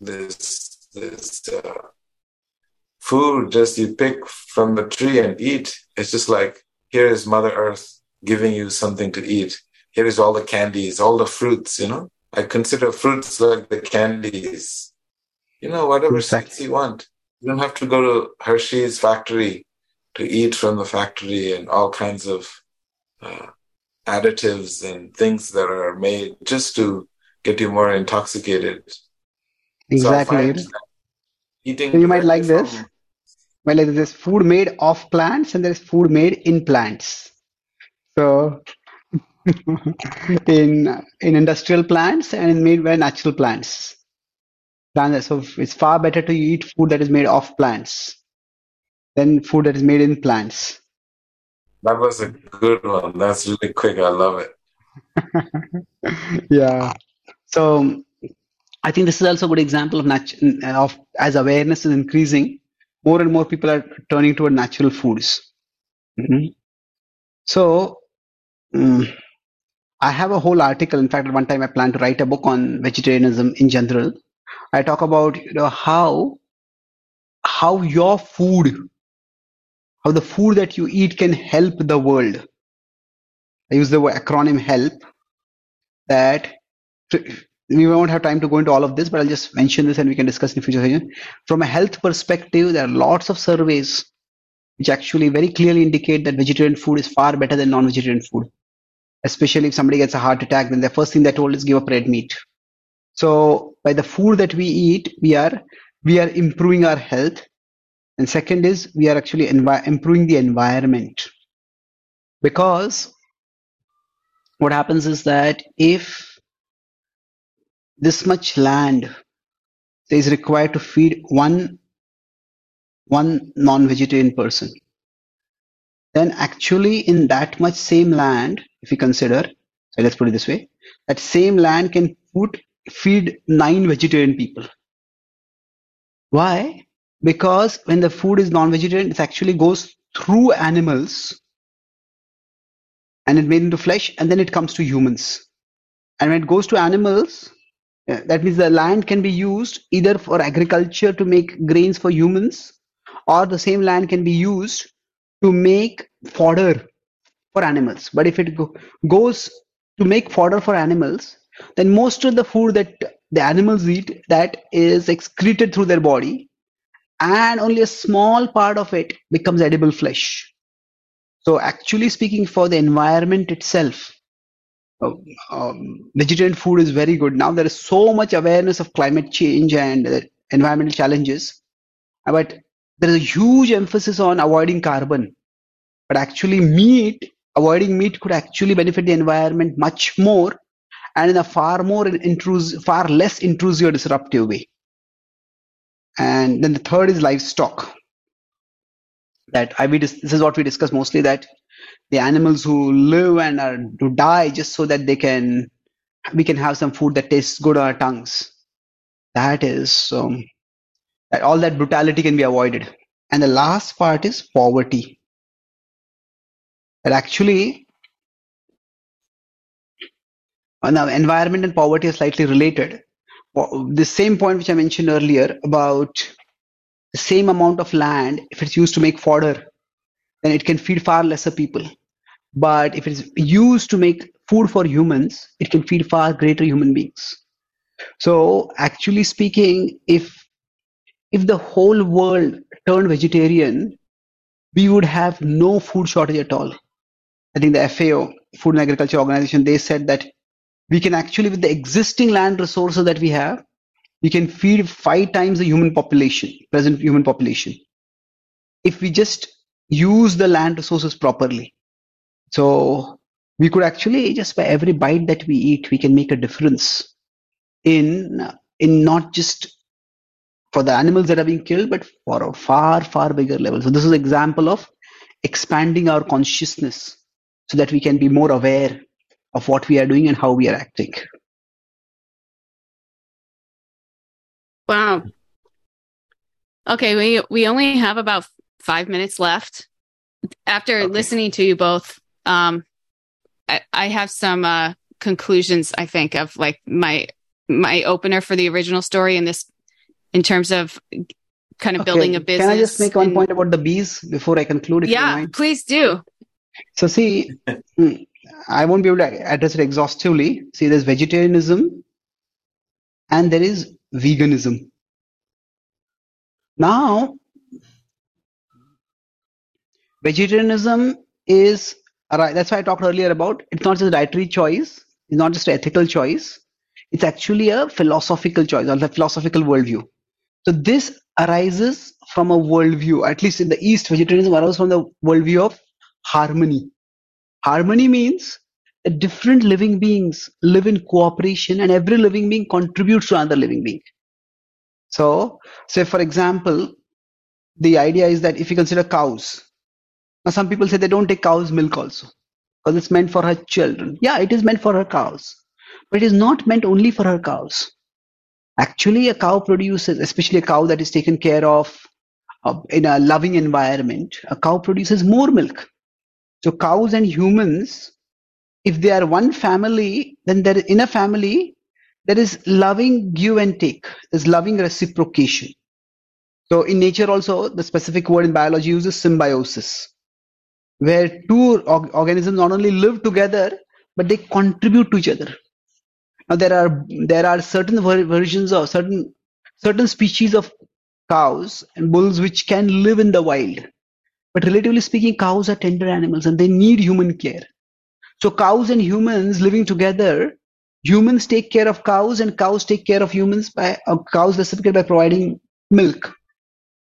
this this uh, food just you pick from the tree and eat. It's just like here is Mother Earth giving you something to eat. Here is all the candies, all the fruits. You know, I consider fruits like the candies. You know, whatever sex you want. You don't have to go to Hershey's factory to eat from the factory and all kinds of uh, additives and things that are made just to get you more intoxicated. Exactly. So eating. you might like this. Well, there's food made of plants and there's food made in plants. So in in industrial plants and made by natural plants. So it's far better to eat food that is made of plants than food that is made in plants. That was a good one. That's really quick. I love it. yeah. So I think this is also a good example of nat- of as awareness is increasing, more and more people are turning toward natural foods. Mm-hmm. So um, I have a whole article. In fact, at one time I plan to write a book on vegetarianism in general. I talk about you know how how your food how the food that you eat can help the world. I use the acronym HELP that we won't have time to go into all of this, but I'll just mention this and we can discuss in future. From a health perspective, there are lots of surveys which actually very clearly indicate that vegetarian food is far better than non-vegetarian food. Especially if somebody gets a heart attack, then the first thing they're told is give up red meat. So by the food that we eat, we are we are improving our health and second is we are actually envi- improving the environment because what happens is that if this much land is required to feed one one non-vegetarian person. Then actually in that much same land if you consider so let's put it this way that same land can put feed nine vegetarian people. Why? Because when the food is non-vegetarian, it actually goes through animals and it made into flesh and then it comes to humans. And when it goes to animals, that means the land can be used either for agriculture to make grains for humans or the same land can be used to make fodder for animals. But if it go- goes to make fodder for animals, then most of the food that the animals eat that is excreted through their body and only a small part of it becomes edible flesh. So, actually speaking, for the environment itself, uh, um, vegetarian food is very good. Now there is so much awareness of climate change and environmental challenges, but there is a huge emphasis on avoiding carbon. But actually, meat, avoiding meat could actually benefit the environment much more and in a far more intrusive, far less intrusive or disruptive way. And then the third is livestock. That I we this is what we discuss mostly that the animals who live and are to die just so that they can we can have some food that tastes good on our tongues. That is um, all that brutality can be avoided. And the last part is poverty. That actually now environment and poverty are slightly related the same point which I mentioned earlier about the same amount of land, if it's used to make fodder, then it can feed far lesser people. But if it's used to make food for humans, it can feed far greater human beings. So actually speaking, if if the whole world turned vegetarian, we would have no food shortage at all. I think the FAO, Food and Agriculture Organization, they said that we can actually with the existing land resources that we have we can feed five times the human population present human population if we just use the land resources properly so we could actually just by every bite that we eat we can make a difference in in not just for the animals that are being killed, but for a far, far bigger level. So this is an example of expanding our consciousness so that we can be more aware of what we are doing and how we are acting. Wow. Okay, we we only have about five minutes left. After okay. listening to you both, um, I, I have some uh, conclusions. I think of like my my opener for the original story and this in terms of kind of okay. building a business. Can I just make one and, point about the bees before I conclude? yeah, please do. So see, hmm, I won't be able to address it exhaustively. See, there's vegetarianism and there is veganism. Now, vegetarianism is right. That's why I talked earlier about it's not just a dietary choice, it's not just an ethical choice, it's actually a philosophical choice or a philosophical worldview. So this arises from a worldview, at least in the East, vegetarianism arises from the worldview of harmony. Harmony means that different living beings live in cooperation and every living being contributes to another living being. So, say for example, the idea is that if you consider cows, now some people say they don't take cow's milk also because it's meant for her children. Yeah, it is meant for her cows, but it is not meant only for her cows. Actually, a cow produces, especially a cow that is taken care of uh, in a loving environment, a cow produces more milk. So cows and humans, if they are one family, then there in a family there is loving give and take. There's loving reciprocation. So in nature also, the specific word in biology uses symbiosis, where two organisms not only live together, but they contribute to each other. Now there are there are certain versions of certain certain species of cows and bulls which can live in the wild. But relatively speaking, cows are tender animals and they need human care. So cows and humans living together, humans take care of cows and cows take care of humans by uh, cows reciprocate by providing milk.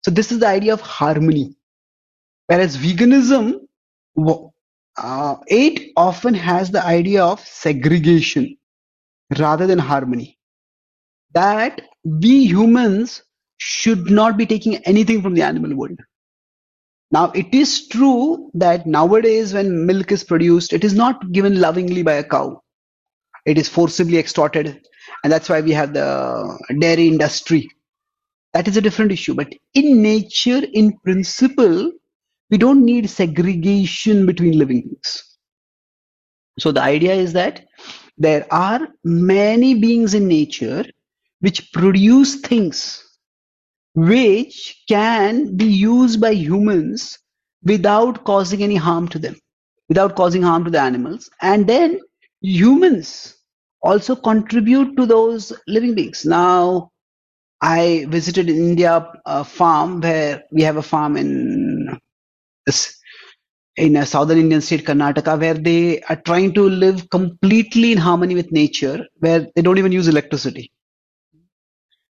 So this is the idea of harmony. Whereas veganism, uh, it often has the idea of segregation rather than harmony. That we humans should not be taking anything from the animal world. Now, it is true that nowadays, when milk is produced, it is not given lovingly by a cow. It is forcibly extorted. And that's why we have the dairy industry. That is a different issue. But in nature, in principle, we don't need segregation between living beings. So the idea is that there are many beings in nature which produce things which can be used by humans without causing any harm to them, without causing harm to the animals. And then humans also contribute to those living beings. Now, I visited in India a farm where we have a farm in in a southern Indian state, Karnataka, where they are trying to live completely in harmony with nature, where they don't even use electricity.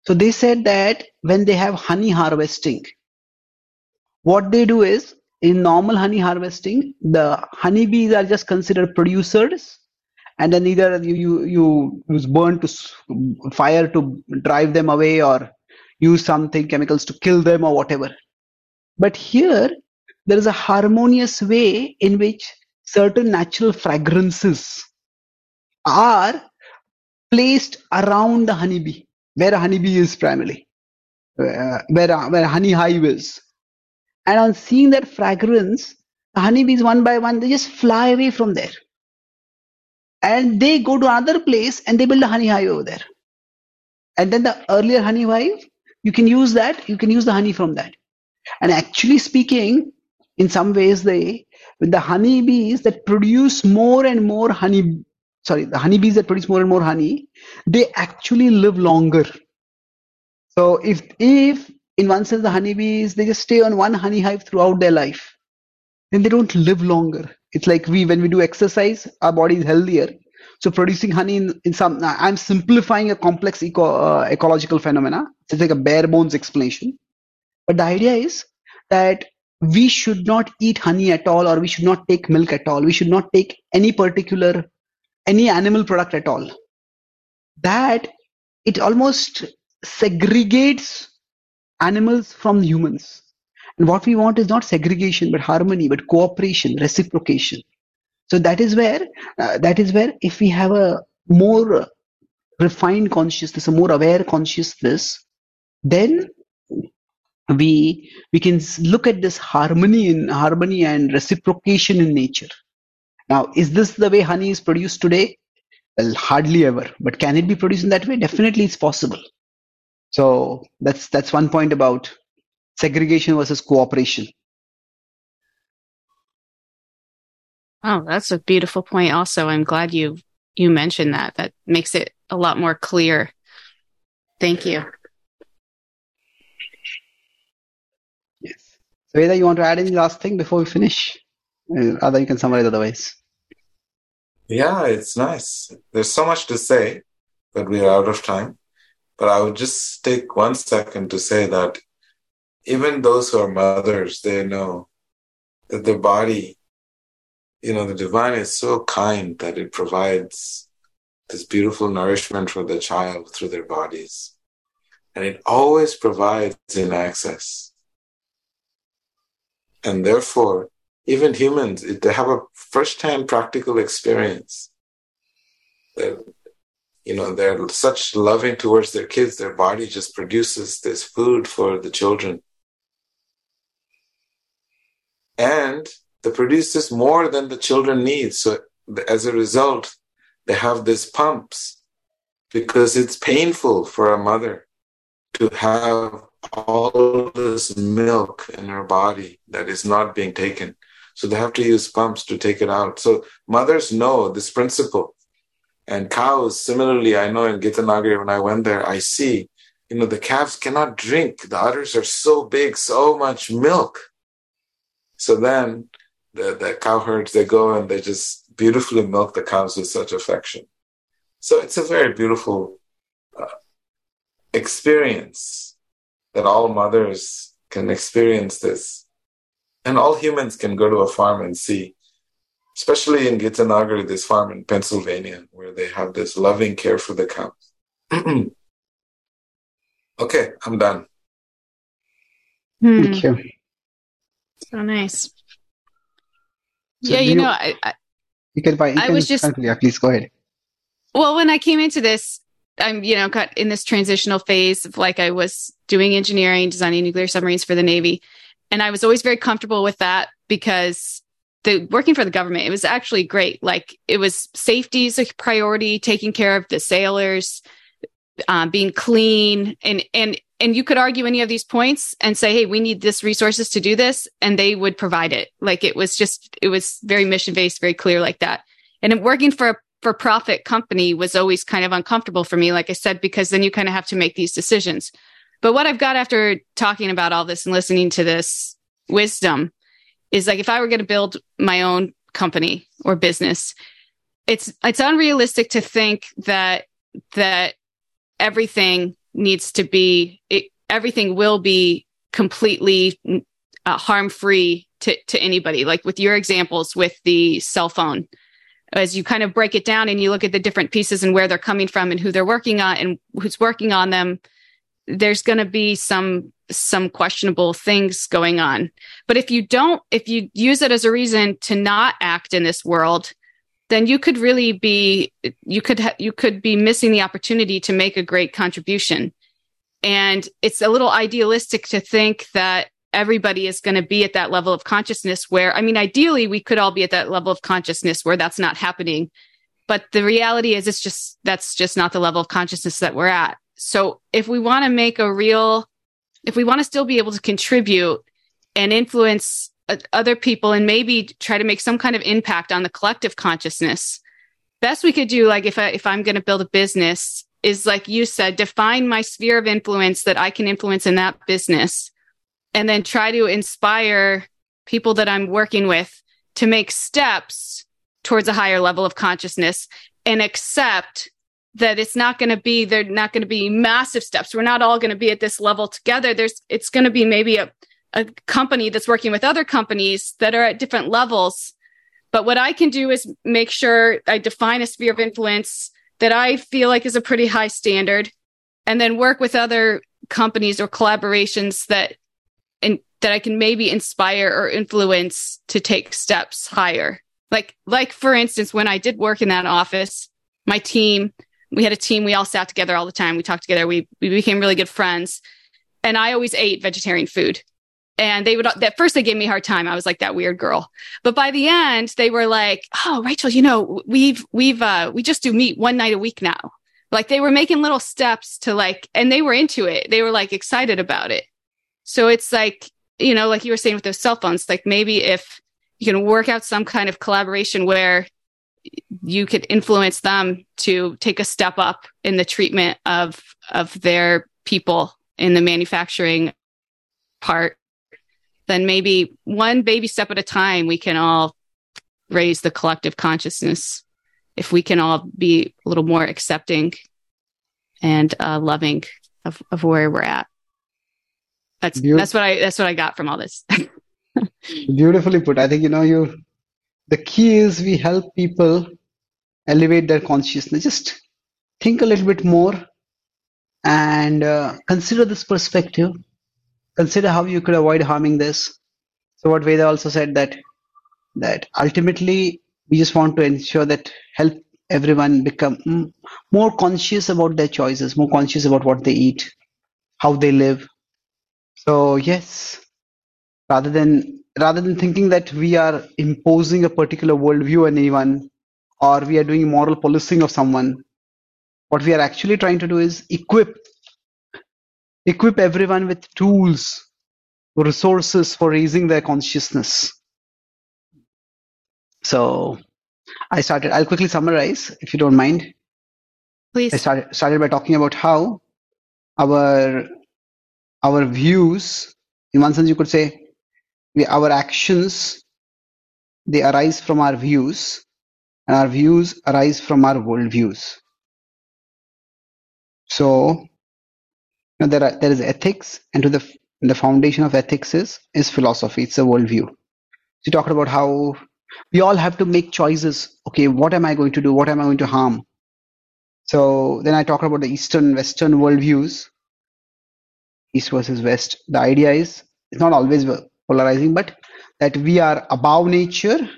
So they said that when they have honey harvesting, what they do is in normal honey harvesting, the honeybees are just considered producers, and then either you you, you use burn to fire to drive them away, or use something chemicals to kill them or whatever. But here there is a harmonious way in which certain natural fragrances are placed around the honeybee, where a honeybee is primarily, uh, where, a, where honey hive is. And on seeing that fragrance, the honeybees one by one, they just fly away from there. And they go to another place and they build a honey hive over there. And then the earlier honey hive, you can use that, you can use the honey from that. And actually speaking, in some ways they the honeybees that produce more and more honey sorry the honeybees that produce more and more honey they actually live longer. So if if in one sense the honeybees they just stay on one honey hive throughout their life then they don't live longer. It's like we when we do exercise our body is healthier. So producing honey in, in some i'm simplifying a complex eco, uh, ecological phenomena. It's like a bare bones explanation. But the idea is that we should not eat honey at all or we should not take milk at all we should not take any particular any animal product at all that it almost segregates animals from humans. And what we want is not segregation, but harmony, but cooperation, reciprocation. So that is where, uh, that is where if we have a more refined consciousness, a more aware consciousness, then we we can look at this harmony in harmony and reciprocation in nature. Now, is this the way honey is produced today? Well, hardly ever. But can it be produced in that way? Definitely, it's possible. So that's that's one point about segregation versus cooperation. Oh, that's a beautiful point. Also, I'm glad you you mentioned that. That makes it a lot more clear. Thank you. So, Veda, you want to add any last thing before we finish? Uh, other, you can summarize otherwise. Yeah, it's nice. There's so much to say, but we are out of time. But I would just take one second to say that even those who are mothers, they know that their body, you know, the divine is so kind that it provides this beautiful nourishment for the child through their bodies. And it always provides in access. And therefore, even humans, they have a first-hand practical experience that, you know, they're such loving towards their kids, their body just produces this food for the children. And they produce this more than the children need. So as a result, they have these pumps because it's painful for a mother to have all this milk in her body that is not being taken. So they have to use pumps to take it out. So mothers know this principle. And cows, similarly, I know in Gitanagari, when I went there, I see, you know, the calves cannot drink. The udders are so big, so much milk. So then the, the cow herds, they go and they just beautifully milk the cows with such affection. So it's a very beautiful uh, experience that all mothers can experience this. And all humans can go to a farm and see, especially in Gitanagari, this farm in Pennsylvania, where they have this loving care for the cows. okay, I'm done. Hmm. Thank you. So nice. So yeah, you do know, I, I, You can, you I can was just- Yeah, please go ahead. Well, when I came into this, I'm, you know, got in this transitional phase of like I was doing engineering, designing nuclear submarines for the Navy. And I was always very comfortable with that because the working for the government, it was actually great. Like it was safety is a priority, taking care of the sailors, um, being clean and, and, and you could argue any of these points and say, Hey, we need this resources to do this. And they would provide it. Like it was just, it was very mission based, very clear like that. And working for a for profit company was always kind of uncomfortable for me, like I said, because then you kind of have to make these decisions. But what I've got after talking about all this and listening to this wisdom is like if I were going to build my own company or business, it's it's unrealistic to think that that everything needs to be it, everything will be completely uh, harm free to to anybody. Like with your examples with the cell phone as you kind of break it down and you look at the different pieces and where they're coming from and who they're working on and who's working on them there's going to be some some questionable things going on. But if you don't if you use it as a reason to not act in this world then you could really be you could ha- you could be missing the opportunity to make a great contribution. And it's a little idealistic to think that everybody is going to be at that level of consciousness where, I mean, ideally, we could all be at that level of consciousness where that's not happening. But the reality is, it's just, that's just not the level of consciousness that we're at. So if we want to make a real, if we want to still be able to contribute and influence other people and maybe try to make some kind of impact on the collective consciousness, best we could do, like if I, if I'm going to build a business is like you said, define my sphere of influence that I can influence in that business and then try to inspire people that I'm working with to make steps towards a higher level of consciousness and accept that it's not going to be they're not going to be massive steps. We're not all going to be at this level together. There's it's going to be maybe a, a company that's working with other companies that are at different levels. But what i can do is make sure i define a sphere of influence that i feel like is a pretty high standard and then work with other companies or collaborations that and that I can maybe inspire or influence to take steps higher. Like like for instance, when I did work in that office, my team, we had a team, we all sat together all the time. We talked together, we we became really good friends. And I always ate vegetarian food. And they would at first they gave me a hard time. I was like that weird girl. But by the end, they were like, "Oh, Rachel, you know, we've we've uh we just do meat one night a week now." Like they were making little steps to like and they were into it. They were like excited about it. So it's like, you know, like you were saying with those cell phones, like maybe if you can work out some kind of collaboration where you could influence them to take a step up in the treatment of of their people in the manufacturing part then maybe one baby step at a time we can all raise the collective consciousness if we can all be a little more accepting and uh, loving of, of where we're at that's that's what I that's what I got from all this. Beautifully put. I think you know you. The key is we help people elevate their consciousness. Just think a little bit more and uh, consider this perspective. Consider how you could avoid harming this. So what Veda also said that that ultimately we just want to ensure that help everyone become more conscious about their choices, more conscious about what they eat, how they live, so yes, rather than rather than thinking that we are imposing a particular worldview on anyone or we are doing moral policing of someone, what we are actually trying to do is equip equip everyone with tools, resources for raising their consciousness. So I started. I'll quickly summarize, if you don't mind. Please. I started started by talking about how our our views, in one sense, you could say, we, our actions, they arise from our views, and our views arise from our worldviews. So, you know, there are, there is ethics, and to the the foundation of ethics is is philosophy. It's a worldview. So you talked about how we all have to make choices. Okay, what am I going to do? What am I going to harm? So then I talked about the Eastern Western worldviews east versus west. The idea is it's not always polarizing but that we are above nature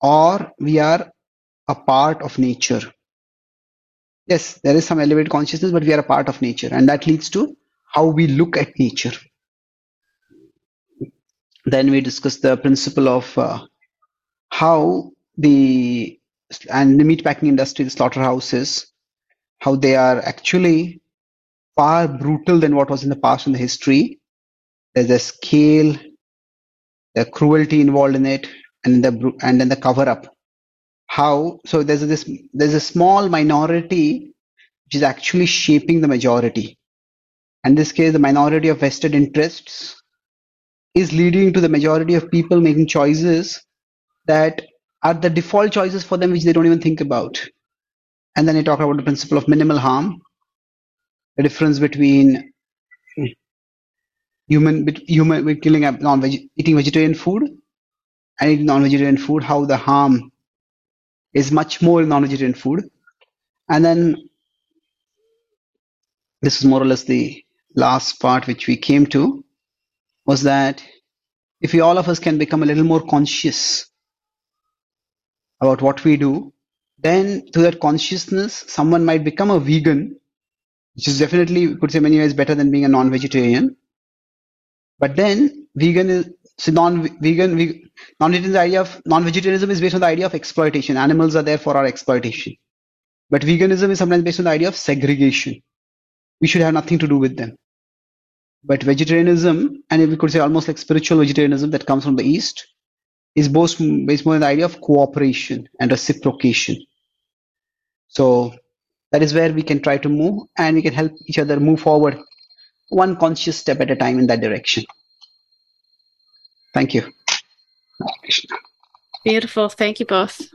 or we are a part of nature. Yes there is some elevated consciousness but we are a part of nature and that leads to how we look at nature. Then we discuss the principle of uh, how the and the meatpacking industry the slaughterhouses how they are actually far brutal than what was in the past in the history. There's a scale, the cruelty involved in it, and the and then the cover up. How so? There's this there's a small minority which is actually shaping the majority. In this case, the minority of vested interests is leading to the majority of people making choices that are the default choices for them, which they don't even think about. And then I talk about the principle of minimal harm, the difference between human human killing non eating vegetarian food and eating non-vegetarian food how the harm is much more in non-vegetarian food. And then this is more or less the last part which we came to was that if we all of us can become a little more conscious about what we do then through that consciousness someone might become a vegan which is definitely we could say many ways better than being a non-vegetarian. But then vegan is so non-vegan non-vegetarian idea of non-vegetarianism is based on the idea of exploitation. Animals are there for our exploitation. But veganism is sometimes based on the idea of segregation. We should have nothing to do with them. But vegetarianism, and we could say almost like spiritual vegetarianism that comes from the East, is based, based more on the idea of cooperation and reciprocation. So that is where we can try to move and we can help each other move forward one conscious step at a time in that direction. Thank you. Beautiful. Thank you both.